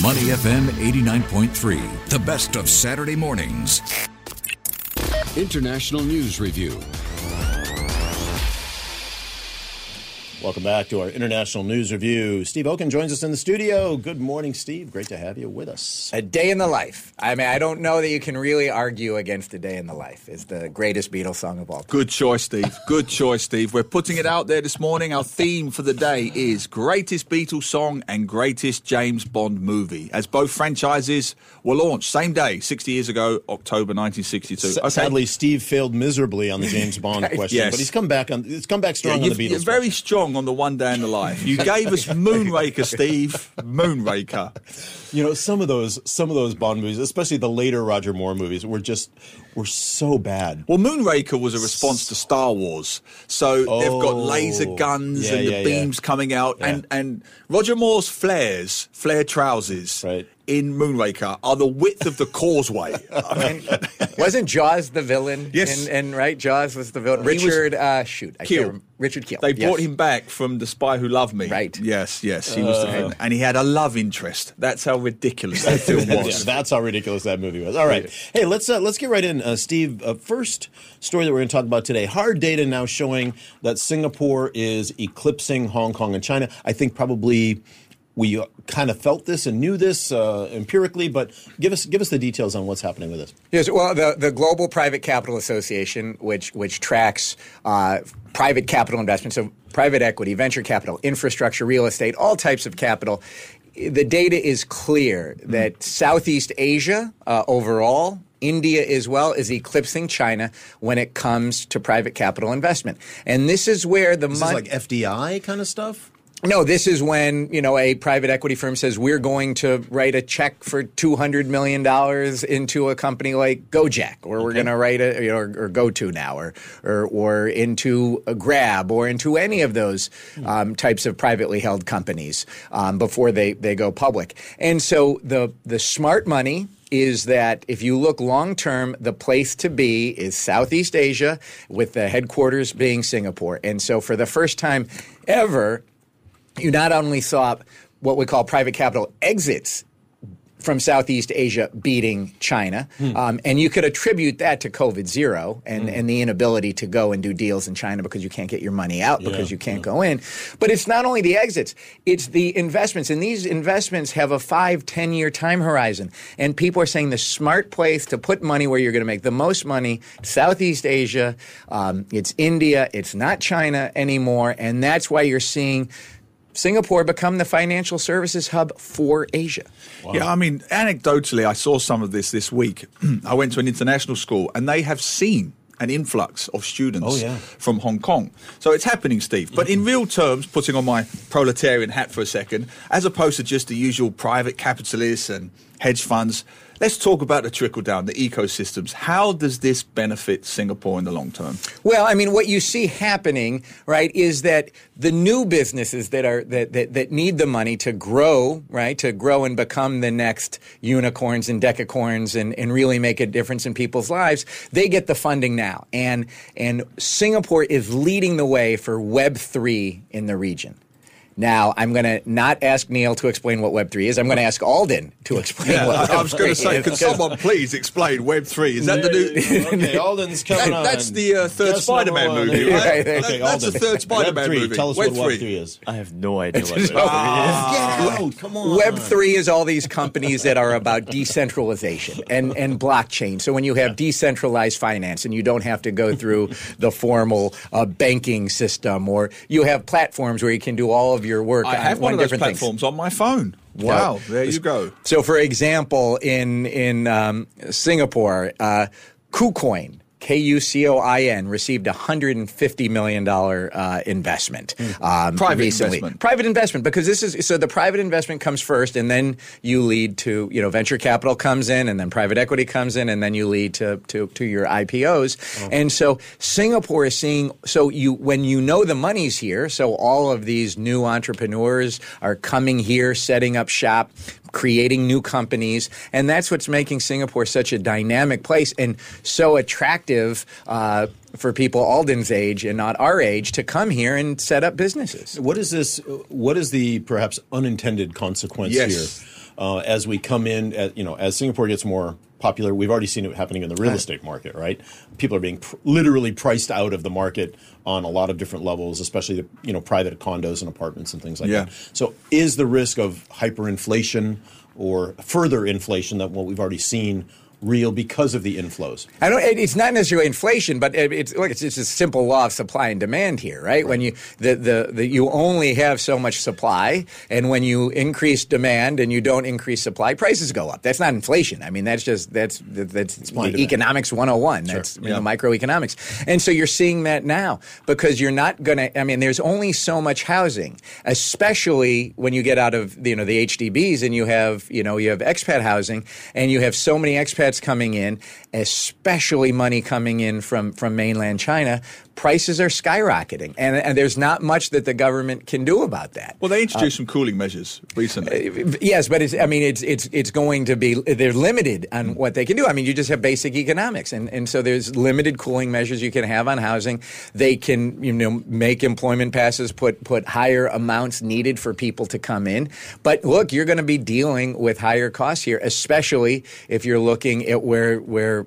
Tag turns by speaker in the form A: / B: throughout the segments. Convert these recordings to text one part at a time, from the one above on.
A: Money FM 89.3, the best of Saturday mornings.
B: International News Review.
C: Welcome back to our international news review. Steve Okun joins us in the studio. Good morning, Steve. Great to have you with us.
D: A day in the life. I mean, I don't know that you can really argue against a day in the life. It's the greatest Beatles song of all time.
E: Good choice, Steve. Good choice, Steve. We're putting it out there this morning. Our theme for the day is greatest Beatles song and greatest James Bond movie, as both franchises were launched same day, 60 years ago, October 1962.
C: S- Sadly, Steve failed miserably on the James Bond question,
E: Yes.
C: but he's come back on. It's come back strong
E: Yeah,
C: on the Beatles.
E: You're very strong on the one day in the life. You gave us Moonraker, Steve. Moonraker.
C: You know, some of those some of those Bond movies, especially the later Roger Moore movies, were just were so bad.
E: Well, Moonraker was a response to Star Wars, so they've got
C: Oh.
E: laser guns
C: Yeah,
E: and the
C: yeah, yeah.
E: beams coming out, and and Roger Moore's flares, flare trousers,
C: Right.
E: in Moonraker are the width of the causeway. I mean,
D: Wasn't Jaws the villain?
E: Yes.
D: And, and right, Jaws was the villain.
E: He was-
D: Richard, uh, shoot, I Kiel. Richard Kiel.
E: They
D: yes.
E: brought him back from The Spy Who Loved Me.
D: Right.
E: Yes, yes. He was the villain. And he had a love interest. That's how ridiculous that film was.
C: that's how ridiculous that movie was. All right, hey, let's uh, let's get right in, uh, Steve. Uh, first story that we're going to talk about today: hard data now showing that Singapore is eclipsing Hong Kong and China. I think probably we uh, kind of felt this and knew this uh, empirically, but give us give us the details on what's happening with this.
D: Yes, well, the, the Global Private Capital Association, which which tracks uh, private capital investments, so private equity, venture capital, infrastructure, real estate, all types of capital. The data is clear that Southeast Asia uh, overall. India as well is eclipsing China when it comes to private capital investment, and this is where the money.
C: like FDI kind of stuff?
D: No, this is when you know a private equity firm says we're going to write a check for two hundred million dollars into a company like Gojek, or we're going to write a you know, or, or GoTo now, or, or or into a Grab, or into any of those um, types of privately held companies um, before they they go public. And so the the smart money is that if you look long term, the place to be is Southeast Asia, with the headquarters being Singapore. And so for the first time ever you not only saw what we call private capital exits from Southeast Asia beating China, um, and you could attribute that to COVID zero and, and the inability to go and do deals in China because you can't get your money out because you can't go in. But it's not only the exits; it's the investments, and these investments have a five, ten year time horizon. And people are saying the smart place to put money where you're going to make the most money: Southeast Asia, um, it's India, it's not China anymore, and that's why you're seeing. Singapore become the financial services hub for Asia.
E: Yeah, I mean, anecdotally, I saw some of this this week. I went to an international school, and they have seen an influx of students
C: Oh, yeah.
E: from Hong Kong. So it's happening, Steve. But in mm-hmm. real terms, putting on my proletarian hat for a second, as opposed to just the usual private capitalists and hedge funds, let's talk about the trickle down, the ecosystems. How does this benefit Singapore in the long term?
D: Well, I mean, what you see happening, right, is that the new businesses that are that, that, that need the money to grow, right, to grow and become the next unicorns and decacorns and, and really make a difference in people's lives, they get the funding now. And and Singapore is leading the way for Web three in the region. Now, I'm going to not ask Neil to explain what Web3 is. I'm going to ask Alden to explain what
E: I, I was going to say,
D: is,
E: could someone please explain Web three? Is that the new?
C: okay, Alden's coming
E: That-
C: on.
E: that's the, uh, third
C: Guess
E: Spider-Man movie,
C: Yeah,
E: right?
C: Okay,
E: That- that's
C: Alden.
E: the third Spider-Man
C: Web three.
E: movie.
C: Tell us
E: Web
C: what Web
E: three.
C: three is.
F: I have no idea what it
C: Get out! Come on.
D: Web three is all these companies that are about decentralization and, and blockchain. So when you have decentralized finance and you don't have to go through the formal uh, banking system, or you have platforms where you can do all of your work
E: I
D: on,
E: have one of those
D: different things.
E: platforms on my phone. Wow, there you go.
D: So, for example, in in um, Singapore, uh, KuCoin. K U C O I N received a hundred and fifty million dollar uh, investment um,
E: Private
D: recently.
E: investment.
D: Private investment because this is so the private investment comes first, and then you lead to you know venture capital comes in, and then private equity comes in, and then you lead to to, to your IPOs. And so Singapore is seeing so you when you know the money's here, so all of these new entrepreneurs are coming here, setting up shop, creating new companies, and that's what's making Singapore such a dynamic place and so attractive uh, for people Alden's age and not our age to come here and set up businesses.
C: What is this? What is the perhaps unintended consequence
E: Yes.
C: here uh, as we come in, at, you know, as Singapore gets more popular, we've already seen it happening in the real estate market, right? People are being pr- literally priced out of the market on a lot of different levels, especially the, you know private condos and apartments and things like
E: Yeah.
C: that. So, is the risk of hyperinflation or further inflation that what we've already seen real because of the inflows?
D: I don't. it- It's not necessarily inflation, but it- it's look. It's just a simple law of supply and demand here, right? When you the, the the you only have so much supply, and when you increase demand and you don't increase supply, prices go up. That's not inflation. I mean, that's just that's that's
C: demand.
D: economics 101. That's you know, microeconomics, and so you're seeing that now because you're not going to. I mean, there's only so much housing, especially when you get out of you know the HDBs and you have you know you have expat housing and you have so many expats coming in, especially money coming in from from mainland China. Prices are skyrocketing, and, and there's not much that the government can do about that.
E: Well, they uh, introduced some cooling measures recently.
D: Uh, yes, but it's, I mean, it's it's it's going to be they're limited on mm. what they can do. I mean, you just have basic economics, and and so there's limited cooling measures you can have on housing. They can you know make employment passes, put put higher amounts needed for people to come in. But look, you're going to be dealing with higher costs here, especially if you're looking at where where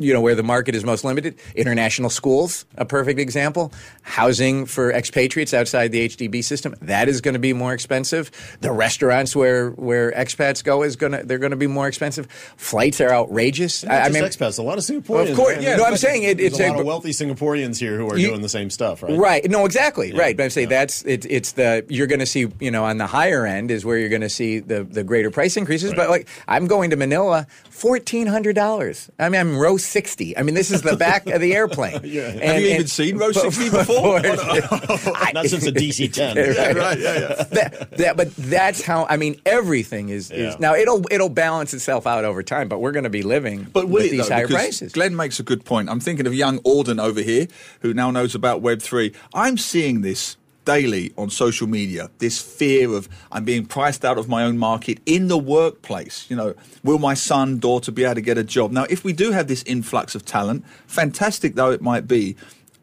D: you know where the market is most limited. International schools, a perfect example. Housing for expatriates outside the HDB system that is going to be more expensive. The restaurants where where expats go is going to they're going to be more expensive. Flights are outrageous. I, I, mean,
C: expats, a lot of Singaporeans.
D: Of course, yeah. No, I'm saying it, it's
C: a lot a, of wealthy Singaporeans here who are
D: you,
C: doing the same stuff, right?
D: Right. No, exactly. Yeah, right. But I'm saying
C: yeah.
D: that's it, it's the you're going to see you know on the higher end is where you're going to see the the greater price increases. Right. But like I'm going to Manila, fourteen hundred dollars. I mean, I'm roasting 60. I mean, this is the back of the airplane. yeah.
E: and, Have you even seen row 60 before?
C: Not since a DC 10.
D: yeah,
E: right. Yeah, yeah.
D: That, that, but that's how, I mean, everything is,
C: yeah.
D: is, now it'll it'll balance itself out over time, but we're going to be living
E: but
D: with
E: it,
D: these
E: though,
D: higher prices.
E: Glenn makes a good point. I'm thinking of young Alden over here who now knows about Web3. I'm seeing this daily on social media this fear of I'm being priced out of my own market in the workplace. You know, will my son, daughter be able to get a job? Now, if we do have this influx of talent, fantastic though it might be,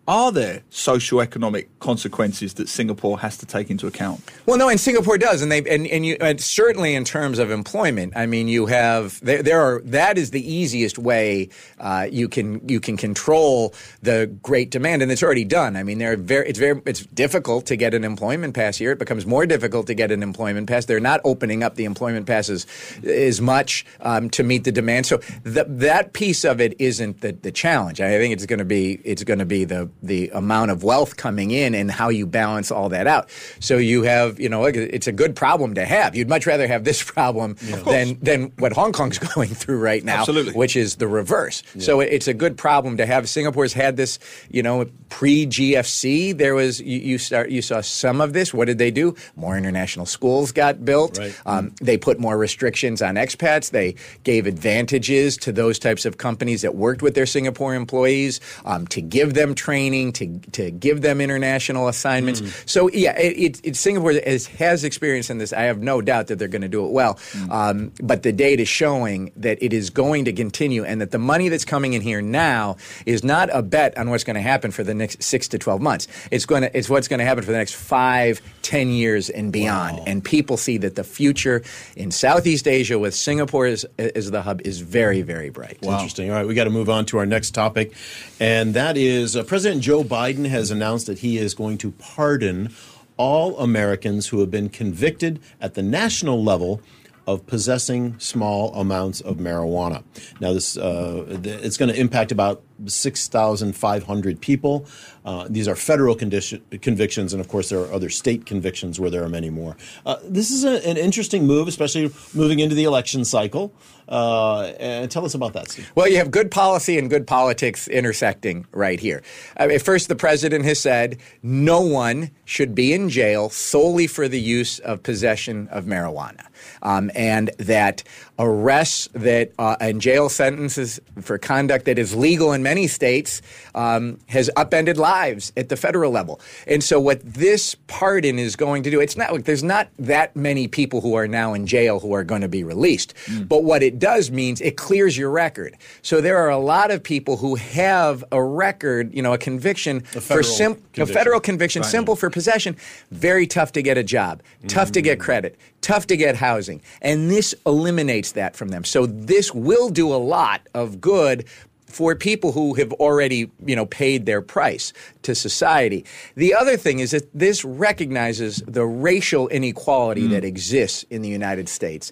E: are there socioeconomic consequences that Singapore has to take into account?
D: Well, no, and Singapore does, and they and, and you and certainly in terms of employment. I mean, you have there, there are that is the easiest way uh, you can you can control the great demand, and it's already done. I mean, they're very it's very it's difficult to get an employment pass here. It becomes more difficult to get an employment pass. They're not opening up the employment passes as much um, to meet the demand. So th- that piece of it isn't the, the challenge. I think it's going to be it's going to be the the amount of wealth coming in and how you balance all that out. So you have, you know, it's a good problem to have. You'd much rather have this problem than than what Hong Kong's going through right now,
E: Absolutely.
D: which is the reverse. So it's a good problem to have. Singapore's had this, you know, pre GFC. There was you, you start you saw some of this. What did they do? More international schools got built.
C: Right.
D: Um, they put more restrictions on expats. They gave advantages to those types of companies that worked with their Singapore employees um, to give them training, to to give them international assignments. So yeah, it, it, Singapore has, has experience in this. I have no doubt that they're going to do it well. Um, but the data is showing that it is going to continue, and that the money that's coming in here now is not a bet on what's going to happen for the next six to twelve months. It's going to it's what's going to happen for the next five, ten years and beyond. And people see that the future in Southeast Asia with Singapore as, as the hub is very, very bright.
C: Interesting. All right, we got to move on to our next topic, and that is uh, President Joe Biden has announced that he is going to pardon all Americans who have been convicted at the national level of possessing small amounts of marijuana. Now, this uh, it's going to impact about 6,500 people. Uh, these are federal condition, convictions, and of course, there are other state convictions where there are many more. Uh, this is a, an interesting move, especially moving into the election cycle. Uh, and tell us about that, Steve.
D: Well, you have good policy and good politics intersecting right here. I mean, first, the president has said no one should be in jail solely for the use of possession of marijuana, um, and that arrests that uh, and jail sentences for conduct that is legal in many states um, has upended lives at the federal level. And so, what this pardon is going to do, it's not there's not that many people who are now in jail who are going to be released. Mm. But what it does means it clears your record. So there are a lot of people who have a record, you know, a conviction
C: a for sim-
D: a federal conviction, right. simple for possession, very tough to get a job, tough mm. to get mm. credit, tough to get housing. And this eliminates that from them. So this will do a lot of good for people who have already, you know, paid their price to society. The other thing is that this recognizes the racial inequality mm. that exists in the United States.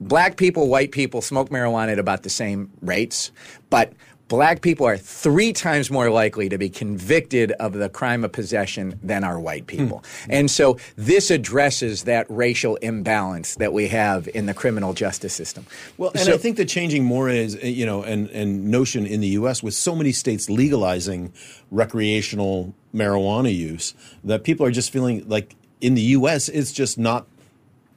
D: Black people, white people smoke marijuana at about the same rates, but black people are three times more likely to be convicted of the crime of possession than are white people. Hmm. And so this addresses that racial imbalance that we have in the criminal justice system.
C: Well, and so, I think the changing more is, you know, and, and notion in the U.S. with so many states legalizing recreational marijuana use that people are just feeling like in the U.S. it's just not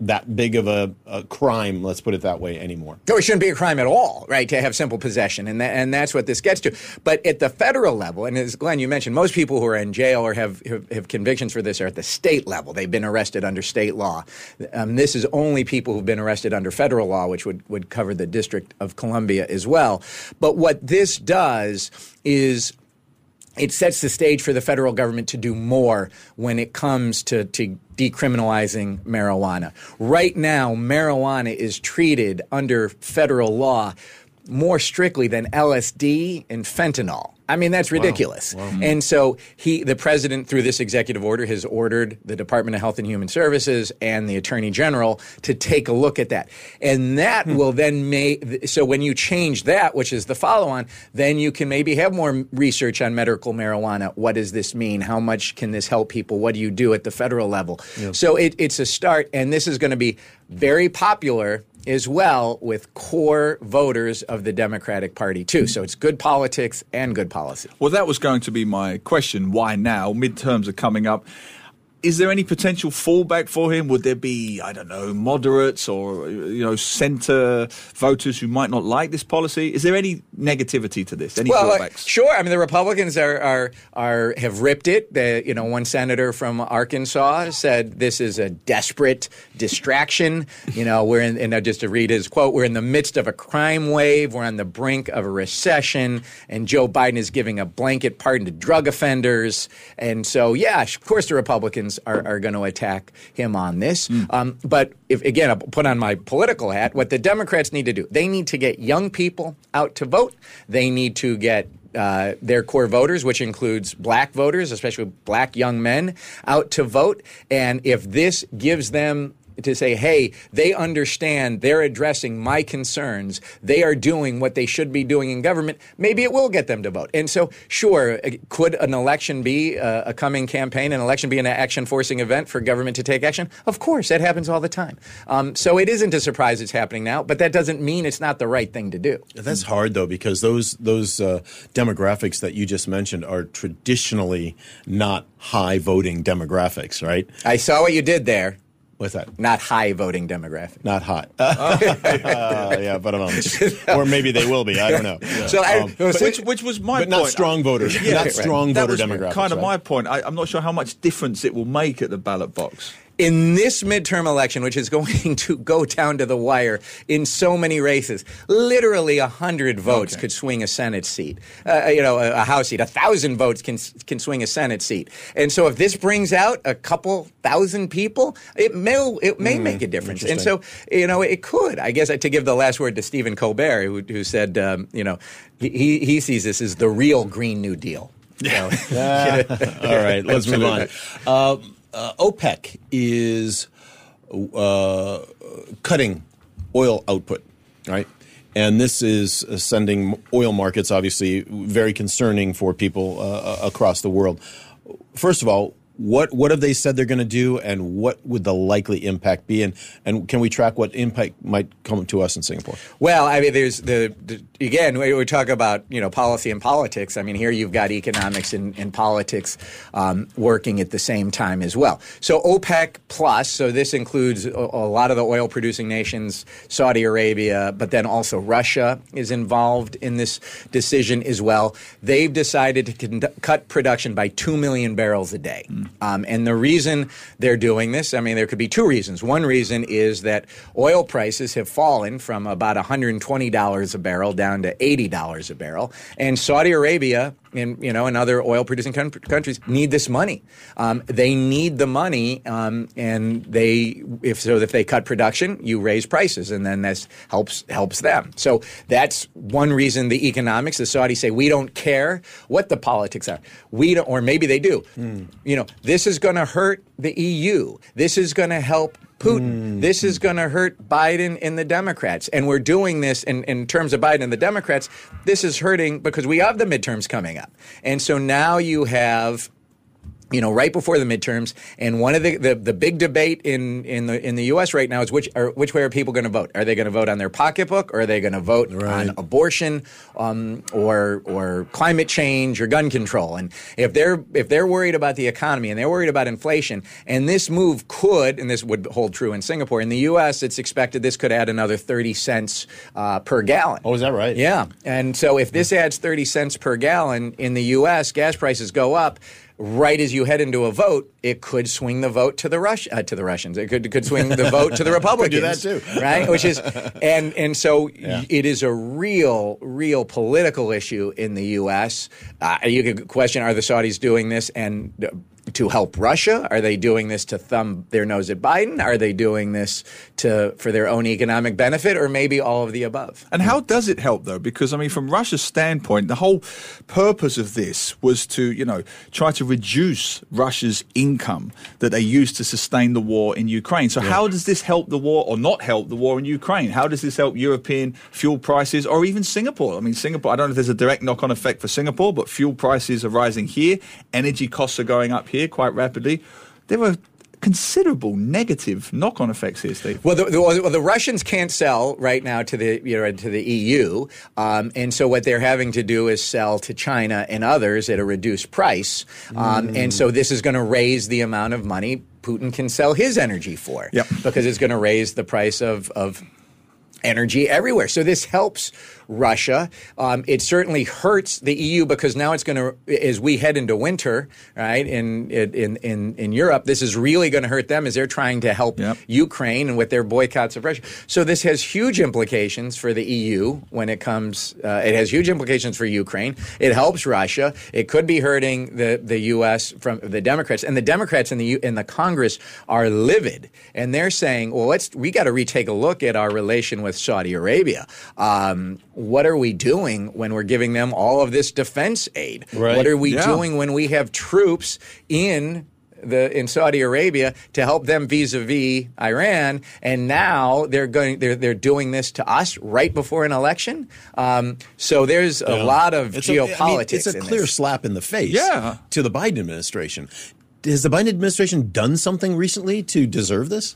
C: that big of a, a, crime, let's put it that way, anymore.
D: No, it shouldn't be a crime at all, right, to have simple possession. And, and that's what this gets to. But at the federal level, and as Glenn, you mentioned, most people who are in jail or have, have, have convictions for this are at the state level. They've been arrested under state law. Um, this is only people who've been arrested under federal law, which would, would cover the District of Columbia as well. But what this does is it sets the stage for the federal government to do more when it comes to, to decriminalizing marijuana. Right now, marijuana is treated under federal law more strictly than LSD and fentanyl. I mean, that's ridiculous. Wow. Wow. And so he, the president, through this executive order, has ordered the Department of Health and Human Services and the Attorney General to take a look at that. And that hmm. will then make, so when you change that, which is the follow on, then you can maybe have more research on medical marijuana. What does this mean? How much can this help people? What do you do at the federal level? Yep. So it, it's a start, and this is going to be very popular as well with core voters of the Democratic Party, too. So it's good politics and good policy.
E: Well, that was going to be my question. Why now? Midterms are coming up is there any potential fallback for him? Would there be, I don't know, moderates or you know centre voters who might not like this policy? Is there any negativity to this? Any
D: well,
E: fallbacks? Uh,
D: sure. I mean, the Republicans are, are are have ripped it. The, you know, one senator from Arkansas said this is a desperate distraction. You know, we're in, and just to read his quote, we're in the midst of a crime wave. We're on the brink of a recession, and Joe Biden is giving a blanket pardon to drug offenders. And so, yeah, of course, the Republicans are, are going to attack him on this. Mm. Um, but if again, I'll put on my political hat. What the Democrats need to do, they need to get young people out to vote. They need to get uh, their core voters, which includes black voters, especially black young men, out to vote. And if this gives them to say, hey, they understand, they're addressing my concerns, they are doing what they should be doing in government, maybe it will get them to vote. And so, sure, uh, could an election be a, a coming campaign, an election be an action forcing event for government to take action? Of course, that happens all the time. Um, so it isn't a surprise it's happening now, but that doesn't mean it's not the right thing to do.
C: That's hard, though, because those, those uh, demographics that you just mentioned are traditionally not high voting demographics, right?
D: I saw what you did there.
C: What's that?
D: Not high voting demographic.
C: Not hot. uh, yeah, but um, or maybe they will be. I don't know. Yeah.
E: So, I, um, but, which, which was my
C: but
E: point.
C: not strong voters. Yeah, not strong
E: right.
C: voter demographics.
E: Kind of
C: right?
E: my point. I, I'm not sure how much difference it will make at the ballot box
D: in this midterm election, which is going to go down to the wire in so many races, literally a hundred votes okay. could swing a Senate seat. Uh, you know, a, a, House seat. A thousand votes can can swing a Senate seat. And so, if this brings out a couple thousand people, it may it may mm, make a difference. And so, you know, it could. I guess to give the last word to Stephen Colbert, who, who said, um, you know, he he sees this as the real Green New Deal.
C: Yeah. all right, let's move on. Uh, uh, OPEC is uh, cutting oil output, right? And this is sending oil markets, obviously, very concerning for people uh, across the world. First of all, what what have they said they're going to do, and what would the likely impact be, and and can we track what impact might come to us in Singapore?
D: Well, I mean, there's the, the again we, we, talk about you know policy and politics. I mean, here you've got economics and, and politics um, working at the same time as well. So OPEC plus, so this includes a, a lot of the oil producing nations, Saudi Arabia, but then also Russia is involved in this decision as well. They've decided to con- cut production by two million barrels a day. Mm. Um, and the reason they're doing this, I mean, there could be two reasons. One reason is that oil prices have fallen from about $120 a barrel down to $80 a barrel. And Saudi Arabia and you know and other oil producing countries need this money. Um, they need the money, um, and they if so if they cut production, you raise prices, and then this helps helps them. So that's one reason the economics. The Saudis say we don't care what the politics are. We don't, or maybe they do. Mm. You know, this is going to hurt the EU. This is going to help Putin. Mm. This is going to hurt Biden and the Democrats. And we're doing this in, in terms of Biden and the Democrats. This is hurting because we have the midterms coming up. And so now you have you know, right before the midterms, and one of the, the, the, big debate in, in the in the U.S. right now is which are, which way are people going to vote? Are they going to vote on their pocketbook, or are they going to vote right. on abortion, um, or or climate change, or gun control? And if they're if they're worried about the economy and they're worried about inflation, and this move could, and this would hold true in Singapore, in the U.S., it's expected this could add another thirty cents uh, per gallon.
C: Oh, is that right?
D: Yeah, and so if this adds thirty cents per gallon in the U.S., gas prices go up right as you head into a vote, it could swing the vote to the Rush uh, to the Russians. It could could swing the vote to the Republicans.
C: do that too,
D: right? Which is and and so yeah. it is a real real political issue in the U.S. Uh, you could question: Are the Saudis doing this? And to help Russia? Are they doing this to thumb their nose at Biden? Are they doing this to for their own economic benefit, or maybe all of the above?
E: And how does it help though? Because I mean, from Russia's standpoint, the whole purpose of this was to you know try to reduce Russia's income that they used to sustain the war in Ukraine. So yeah. how does this help the war, or not help the war in Ukraine? How does this help European fuel prices, or even Singapore? I mean, Singapore. I don't know if there's a direct knock-on effect for Singapore, but fuel prices are rising here, energy costs are going up here quite rapidly. There were considerable negative knock-on effects here, Steve.
D: Well, the, the, well, the Russians can't sell right now to the you know to the EU, um, and so what they're having to do is sell to China and others at a reduced price, um, mm. and so this is going to raise the amount of money Putin can sell his energy for,
E: yep.
D: because it's going to raise the price of of energy everywhere. So this helps Russia. Um, it certainly hurts the EU because now it's going to, as we head into winter, right, in in in, in Europe, this is really going to hurt them as they're trying to help yep. Ukraine and with their boycotts of Russia. So this has huge implications for the EU when it comes. Uh, it has huge implications for Ukraine. It helps Russia. It could be hurting the the U.S. from the Democrats, and the Democrats in the U, in the Congress are livid, and they're saying, well, let's we got to retake a look at our relation with Saudi Arabia. Um, what are we doing when we're giving them all of this defense aid? Right. What are we yeah. doing when we have troops in the in Saudi Arabia to help them vis-a-vis Iran, and now they're going they're they're doing this to us right before an election. Um, so there's a lot of it's geopolitics. A, I mean,
C: it's a clear
D: this.
C: slap in the face
E: yeah.
C: to the Biden administration. Has the Biden administration done something recently to deserve this?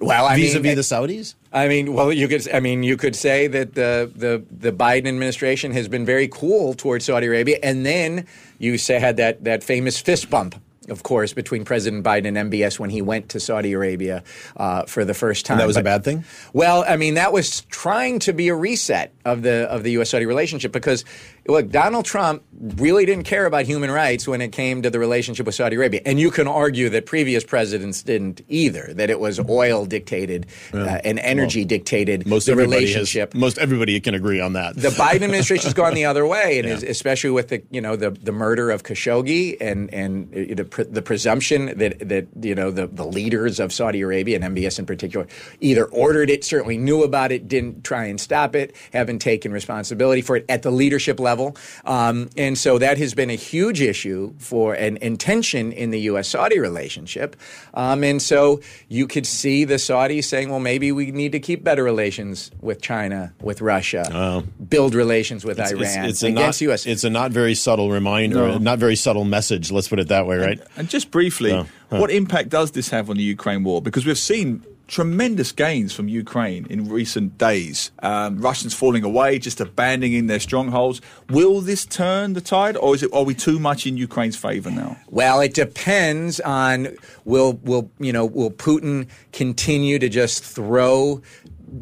D: Well, I
C: vis-a-vis
D: mean,
C: the Saudis.
D: I mean, well, you could. I mean, you could say that the the the Biden administration has been very cool towards Saudi Arabia, and then you say had that that famous fist bump of course, between President Biden and MBS when he went to Saudi Arabia uh, for the first time.
C: And that was but, a bad thing.
D: Well, I mean, that was trying to be a reset of the of the U.S. Saudi relationship because look, Donald Trump really didn't care about human rights when it came to the relationship with Saudi Arabia, and you can argue that previous presidents didn't either. That it was oil dictated yeah. uh, and energy well, dictated most the relationship.
C: Has, most everybody can agree on that.
D: The Biden administration has gone the other way, and yeah. is, especially with the you know the the murder of Khashoggi and and uh, the, the presumption that that you know the the leaders of Saudi Arabia and MBS in particular either ordered it, certainly knew about it, didn't try and stop it, haven't taken responsibility for it at the leadership level level. Um, and so that has been a huge issue for an intention in the U.S. Saudi relationship. Um, and so you could see the Saudis saying, well, maybe we need to keep better relations with China, with Russia, uh, build relations with
C: it's,
D: Iran
C: it's, it's
D: against
C: not,
D: U.S.
C: It's a not very subtle reminder, no. not very subtle message, let's put it that way, right?
E: And just briefly,
C: Yeah. Huh.
E: what impact does this have on the Ukraine war? Because we've seen tremendous gains from Ukraine in recent days. Um, Russians falling away, just abandoning their strongholds. Will this turn the tide, or is it? Are we too much in Ukraine's favor now?
D: Well, it depends on will will you know will Putin continue to just throw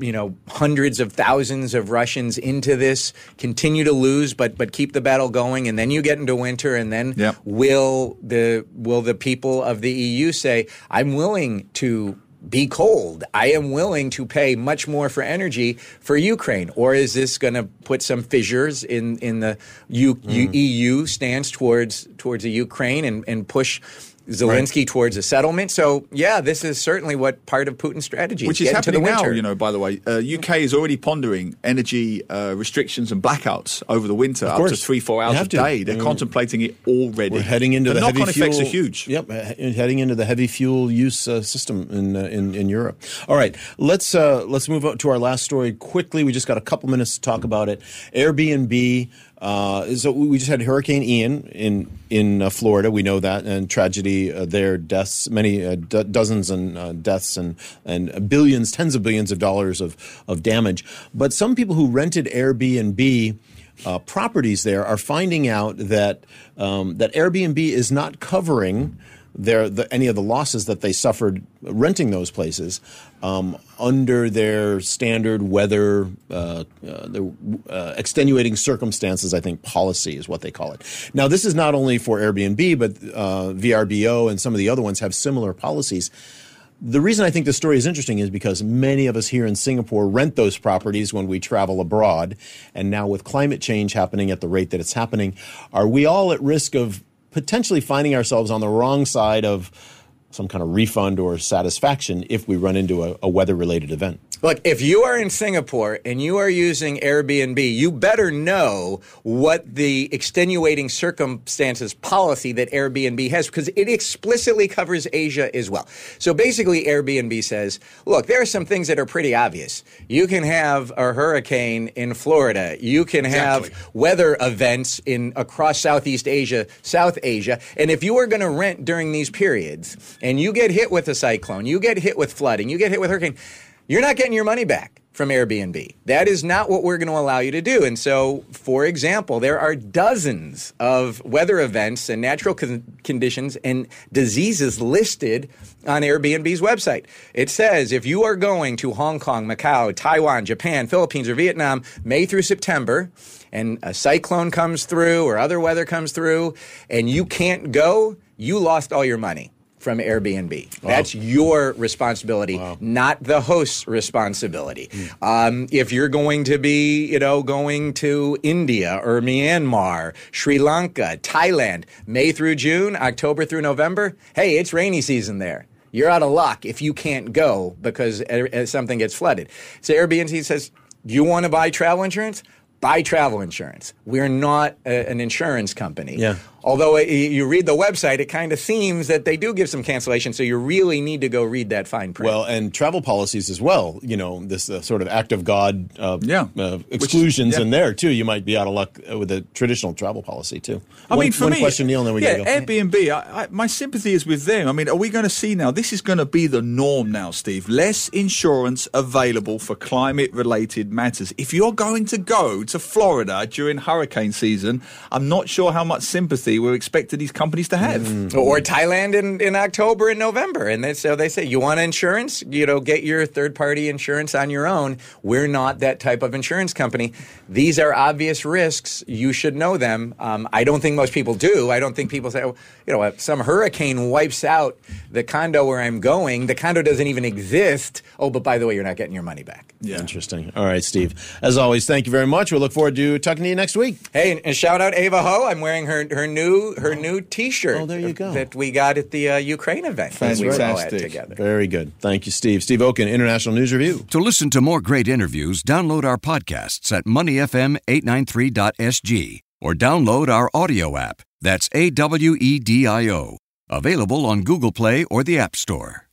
D: you know hundreds of thousands of Russians into this, continue to lose, but but keep the battle going, and then you get into winter, and then
E: Yep.
D: will the will the people of the EU say, "I'm willing to." Be cold. I am willing to pay much more for energy for Ukraine, or is this going to put some fissures in in the U, mm. U, EU stance towards towards the Ukraine and, and push Zelensky towards a settlement? So yeah, this is certainly what part of Putin's strategy
E: Which
D: is
E: is
D: the
E: happening now, you know, by the way. Uh, UK is already pondering energy uh, restrictions and blackouts over the winter, up to three, four hours
C: have
E: a
C: to.
E: day. They're
C: I mean,
E: contemplating it already.
C: We're heading into
E: the
C: the heavy
E: knock-on
C: fuel.
E: effects are huge.
C: Yep, heading into the heavy fuel use uh, system in, uh, in in Europe. All right, let's uh, let's move on to our last story quickly. We just got a couple minutes to talk about it. Airbnb. Uh, so we just had Hurricane Ian in in uh, Florida. We know that and tragedy uh, there, deaths, many uh, do- dozens and uh, deaths and and billions, tens of billions of dollars of of damage. But some people who rented Airbnb uh, properties there are finding out that um, that Airbnb is not covering their the, any of the losses that they suffered renting those places um, under their standard weather uh, uh, their, uh, extenuating circumstances. I think policy is what they call it. Now, this is not only for Airbnb, but uh, VRBO and some of the other ones have similar policies. The reason I think this story is interesting is because many of us here in Singapore rent those properties when we travel abroad. And now, with climate change happening at the rate that it's happening, are we all at risk of potentially finding ourselves on the wrong side of some kind of refund or satisfaction if we run into a, a weather related event?
D: Look, if you are in Singapore and you are using Airbnb, you better know what the extenuating circumstances policy that Airbnb has because it explicitly covers Asia as well. So basically, Airbnb says, look, there are some things that are pretty obvious. You can have a hurricane in Florida. You can have
E: Exactly.
D: weather events in across Southeast Asia, South Asia, and if you are going to rent during these periods and you get hit with a cyclone, you get hit with flooding, you get hit with hurricane, you're not getting your money back from Airbnb. That is not what we're going to allow you to do. And so, for example, there are dozens of weather events and natural con- conditions and diseases listed on Airbnb's website. It says if you are going to Hong Kong, Macau, Taiwan, Japan, Philippines, or Vietnam May through September, and a cyclone comes through or other weather comes through, and you can't go, you lost all your money from Airbnb. That's your responsibility, not the host's responsibility. Um, if you're going to be, you know, going to India or Myanmar, Sri Lanka, Thailand, May through June, October through November, hey, it's rainy season there. You're out of luck if you can't go because uh, something gets flooded. So Airbnb says, you want to buy travel insurance? Buy travel insurance. We're not a, an insurance company.
C: Yeah.
D: Although uh, you read the website, it kind of seems that they do give some cancellation, so you really need to go read that fine print.
C: Well, and travel policies as well. You know, this uh, sort of act of God uh,
E: Yeah.
C: uh,
E: Which-
C: exclusions
E: yeah.
C: in there too. You might be out of luck uh, with a traditional travel policy too.
E: I
C: one,
E: mean, for
C: one
E: me,
C: question, Neil, and then we
E: yeah,
C: gotta go.
E: Airbnb. I, I, my sympathy is with them. I mean, are we going to see now? This is going to be the norm now, Steve. Less insurance available for climate-related matters. If you're going to go to Florida during hurricane season, I'm not sure how much sympathy we're expecting these companies to have.
C: Mm.
D: or Thailand in, in October and November. And they, so they say, you want insurance? You know, get your third party insurance on your own. We're not that type of insurance company. These are obvious risks. You should know them. Um, I don't think most people do. I don't think people say, oh, you know, if some hurricane wipes out the condo where I'm going. The condo doesn't even exist. Oh, but by the way, you're not getting your money back.
E: Yeah.
C: Interesting. All right, Steve. As always, thank you very much. We'll look forward to talking to you next week.
D: Hey, and, and shout out Ava Ho. I'm wearing her her new her new T-shirt.
C: Oh, there you go.
D: That we got at the uh, Ukraine event. that we all
E: Fantastic.
D: together.
C: Very good. Thank you, Steve. Steve Okun, International News Review.
A: To listen to more great interviews, download our podcasts at moneyfm893.sg or download our audio app. That's A W E D I O. Available on Google Play or the App Store.